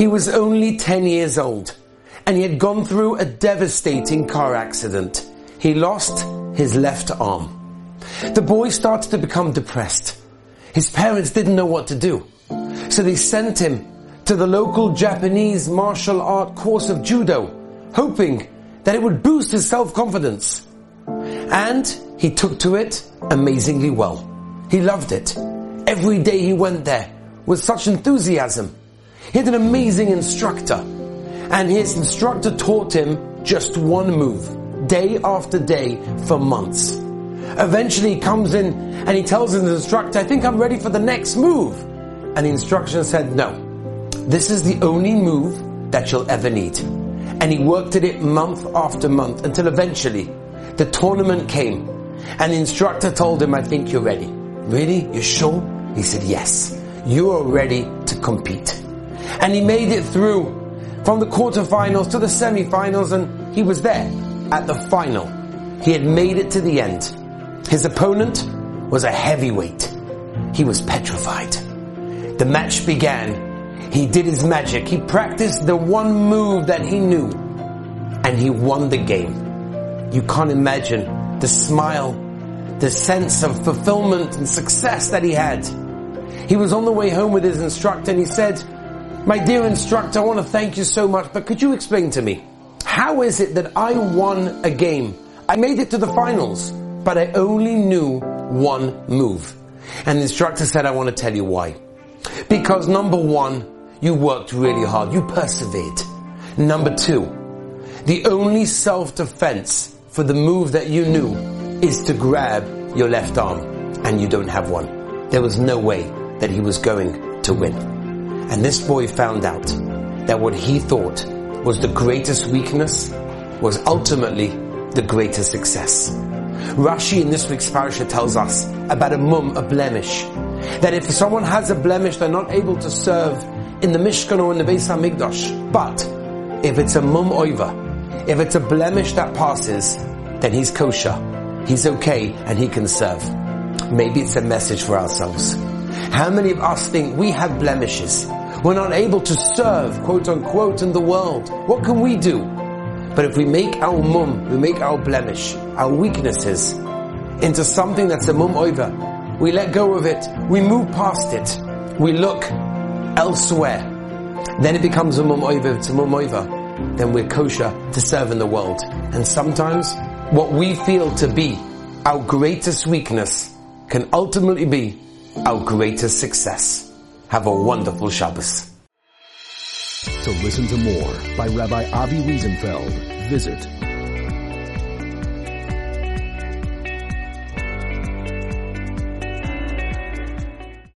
He was only 10 years old and he had gone through a devastating car accident. He lost his left arm. The boy started to become depressed. His parents didn't know what to do. So they sent him to the local Japanese martial art course of judo, hoping that it would boost his self-confidence. And he took to it amazingly well. He loved it. Every day he went there with such enthusiasm. He had an amazing instructor and his instructor taught him just one move, day after day for months. Eventually he comes in and he tells his instructor, I think I'm ready for the next move. And the instructor said, no, this is the only move that you'll ever need. And he worked at it month after month until eventually the tournament came and the instructor told him, I think you're ready. Really? You're sure? He said, yes. You are ready to compete. And he made it through from the quarterfinals to the semifinals and he was there at the final. He had made it to the end. His opponent was a heavyweight. He was petrified. The match began. He did his magic. He practiced the one move that he knew and he won the game. You can't imagine the smile, the sense of fulfillment and success that he had. He was on the way home with his instructor and he said, my dear instructor, I want to thank you so much, but could you explain to me, how is it that I won a game? I made it to the finals, but I only knew one move. And the instructor said, I want to tell you why. Because number one, you worked really hard. You persevered. Number two, the only self-defense for the move that you knew is to grab your left arm and you don't have one. There was no way that he was going to win. And this boy found out that what he thought was the greatest weakness was ultimately the greatest success. Rashi in this week's parasha tells us about a mum, a blemish. That if someone has a blemish, they're not able to serve in the Mishkan or in the Beis HaMikdash. But if it's a mum oiva, if it's a blemish that passes, then he's kosher. He's okay and he can serve. Maybe it's a message for ourselves. How many of us think we have blemishes? We're not able to serve, quote unquote, in the world. What can we do? But if we make our mum, we make our blemish, our weaknesses, into something that's a mum over, we let go of it, we move past it, we look elsewhere, then it becomes a mum over, it's a mum over, then we're kosher to serve in the world. And sometimes what we feel to be our greatest weakness can ultimately be our greatest success. Have a wonderful Shabbos. To listen to more by Rabbi Avi Wiesenfeld, visit